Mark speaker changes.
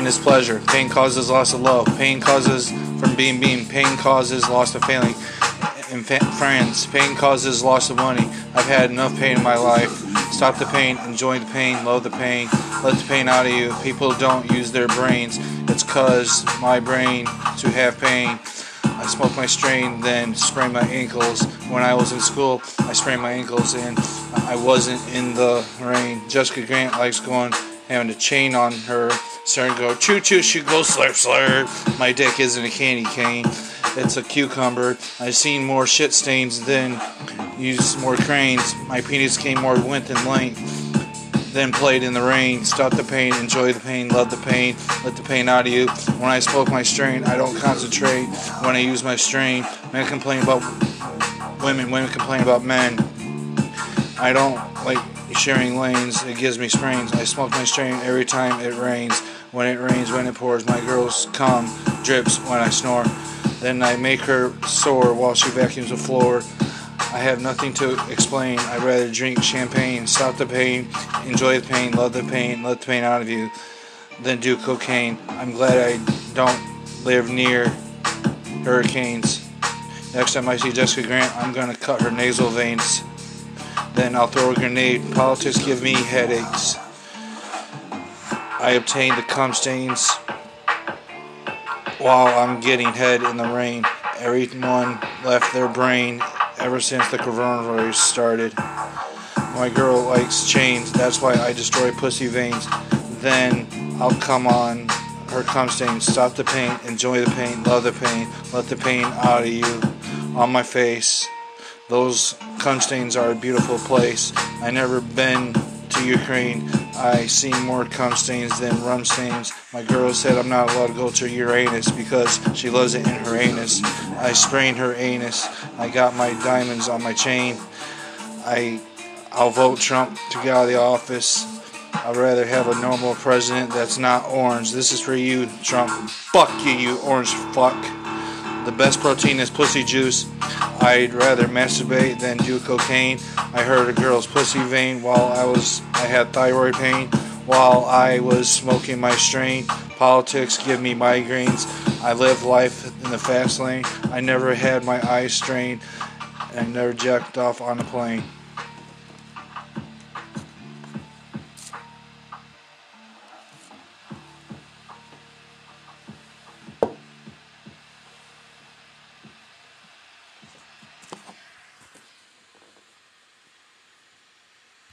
Speaker 1: Pain is pleasure. Pain causes loss of love. Pain causes from being being. Pain causes loss of family and fa- friends. Pain causes loss of money. I've had enough pain in my life. Stop the pain. Enjoy the pain. Love the pain. Let the pain out of you. People don't use their brains. It's cause my brain to have pain. I smoke my strain, then sprain my ankles. When I was in school, I sprained my ankles and I wasn't in the rain. Jessica Grant likes going, having a chain on her, starting to go choo choo, she goes slurp slurp. My dick isn't a candy cane, it's a cucumber. I've seen more shit stains than used more cranes. My penis came more width and length then played in the rain. Stop the pain, enjoy the pain, love the pain, let the pain out of you. When I smoke my strain, I don't concentrate. When I use my strain, men complain about women, women complain about men. I don't like sharing lanes, it gives me sprains. I smoke my strain every time it rains. When it rains, when it pours, my girls come, drips when I snore. Then I make her sore while she vacuums the floor. I have nothing to explain. I'd rather drink champagne, stop the pain, enjoy the pain, love the pain, let the pain out of you, than do cocaine. I'm glad I don't live near hurricanes. Next time I see Jessica Grant, I'm gonna cut her nasal veins. Then I'll throw a grenade. Politics give me headaches. I obtain the cum stains while I'm getting head in the rain. Everyone left their brain ever since the coronavirus started. My girl likes chains, that's why I destroy pussy veins. Then I'll come on her cum stain, stop the pain, enjoy the pain, love the pain, let the pain out of you on my face. Those cum are a beautiful place. I never been to Ukraine. I seen more cum stains than rum stains. My girl said I'm not allowed to go to Uranus because she loves it in her anus. I sprained her anus. I got my diamonds on my chain. I I'll vote Trump to get out of the office. I'd rather have a normal president that's not orange. This is for you, Trump. Fuck you, you orange fuck. The best protein is pussy juice. I'd rather masturbate than do cocaine. I heard a girl's pussy vein while I was I had thyroid pain while I was smoking my strain. Politics give me migraines. I live life in the fast lane. I never had my eyes strained and never jacked off on a plane.